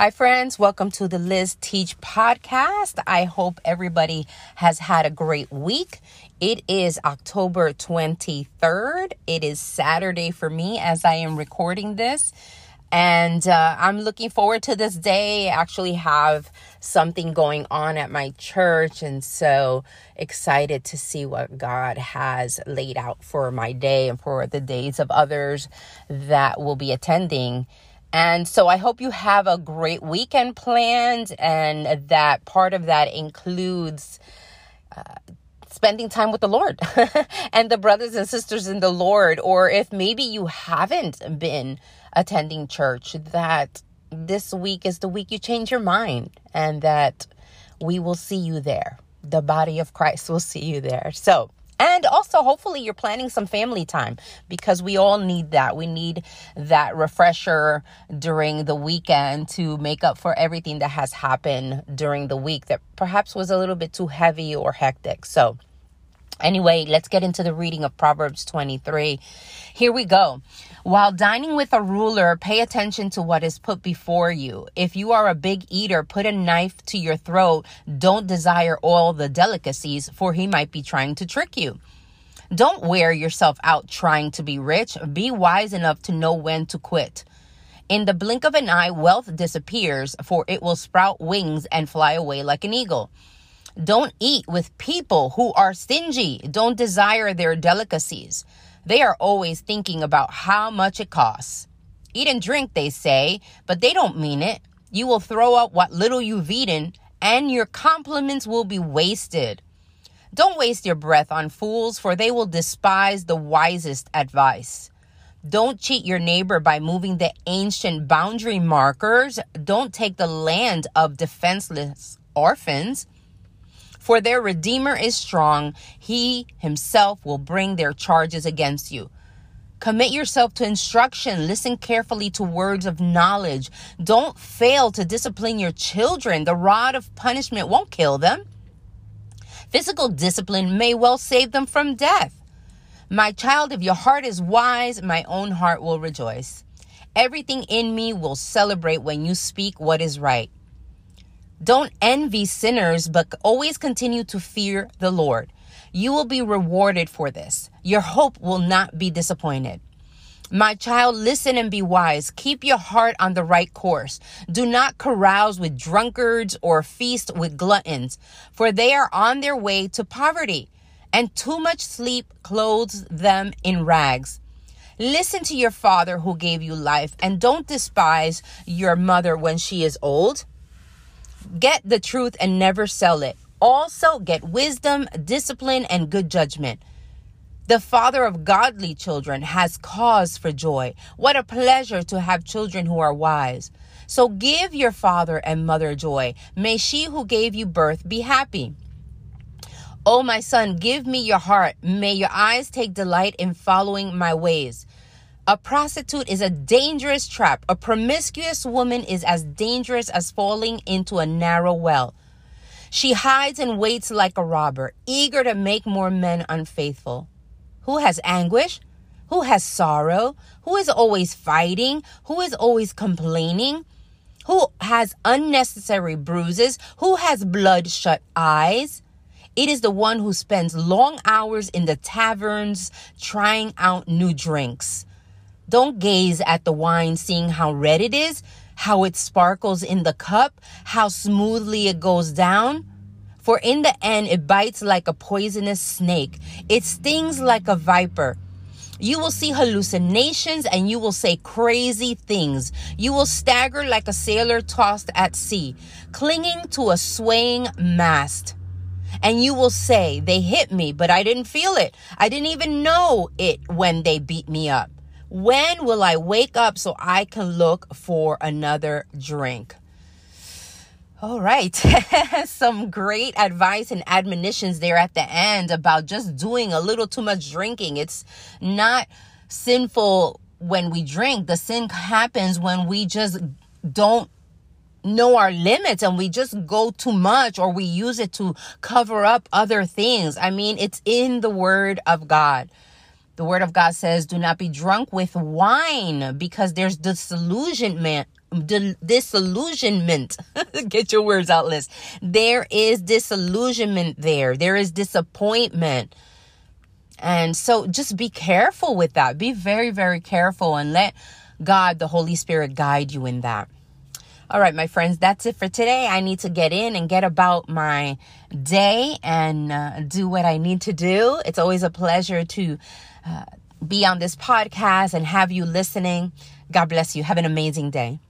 Hi, friends. Welcome to the Liz Teach podcast. I hope everybody has had a great week. It is October 23rd. It is Saturday for me as I am recording this. And uh, I'm looking forward to this day. I actually have something going on at my church. And so excited to see what God has laid out for my day and for the days of others that will be attending. And so I hope you have a great weekend planned and that part of that includes uh, spending time with the Lord and the brothers and sisters in the Lord. Or if maybe you haven't been attending church, that this week is the week you change your mind and that we will see you there. The body of Christ will see you there. So, and also, hopefully, you're planning some family time because we all need that. We need that refresher during the weekend to make up for everything that has happened during the week that perhaps was a little bit too heavy or hectic. So, Anyway, let's get into the reading of Proverbs 23. Here we go. While dining with a ruler, pay attention to what is put before you. If you are a big eater, put a knife to your throat. Don't desire all the delicacies, for he might be trying to trick you. Don't wear yourself out trying to be rich. Be wise enough to know when to quit. In the blink of an eye, wealth disappears, for it will sprout wings and fly away like an eagle. Don't eat with people who are stingy. Don't desire their delicacies. They are always thinking about how much it costs. Eat and drink, they say, but they don't mean it. You will throw up what little you've eaten, and your compliments will be wasted. Don't waste your breath on fools, for they will despise the wisest advice. Don't cheat your neighbor by moving the ancient boundary markers. Don't take the land of defenseless orphans. For their Redeemer is strong. He himself will bring their charges against you. Commit yourself to instruction. Listen carefully to words of knowledge. Don't fail to discipline your children. The rod of punishment won't kill them. Physical discipline may well save them from death. My child, if your heart is wise, my own heart will rejoice. Everything in me will celebrate when you speak what is right. Don't envy sinners, but always continue to fear the Lord. You will be rewarded for this. Your hope will not be disappointed. My child, listen and be wise. Keep your heart on the right course. Do not carouse with drunkards or feast with gluttons, for they are on their way to poverty, and too much sleep clothes them in rags. Listen to your father who gave you life, and don't despise your mother when she is old. Get the truth and never sell it. Also, get wisdom, discipline, and good judgment. The father of godly children has cause for joy. What a pleasure to have children who are wise. So give your father and mother joy. May she who gave you birth be happy. O oh, my son, give me your heart. May your eyes take delight in following my ways. A prostitute is a dangerous trap. A promiscuous woman is as dangerous as falling into a narrow well. She hides and waits like a robber, eager to make more men unfaithful. Who has anguish? Who has sorrow? Who is always fighting? Who is always complaining? Who has unnecessary bruises? Who has bloodshot eyes? It is the one who spends long hours in the taverns trying out new drinks. Don't gaze at the wine seeing how red it is, how it sparkles in the cup, how smoothly it goes down. For in the end, it bites like a poisonous snake. It stings like a viper. You will see hallucinations and you will say crazy things. You will stagger like a sailor tossed at sea, clinging to a swaying mast. And you will say, They hit me, but I didn't feel it. I didn't even know it when they beat me up. When will I wake up so I can look for another drink? All right. Some great advice and admonitions there at the end about just doing a little too much drinking. It's not sinful when we drink. The sin happens when we just don't know our limits and we just go too much or we use it to cover up other things. I mean, it's in the word of God. The word of God says, do not be drunk with wine because there's disillusionment disillusionment. Get your words out, Liz. There is disillusionment there. There is disappointment. And so just be careful with that. Be very, very careful and let God, the Holy Spirit, guide you in that. All right, my friends, that's it for today. I need to get in and get about my day and uh, do what I need to do. It's always a pleasure to uh, be on this podcast and have you listening. God bless you. Have an amazing day.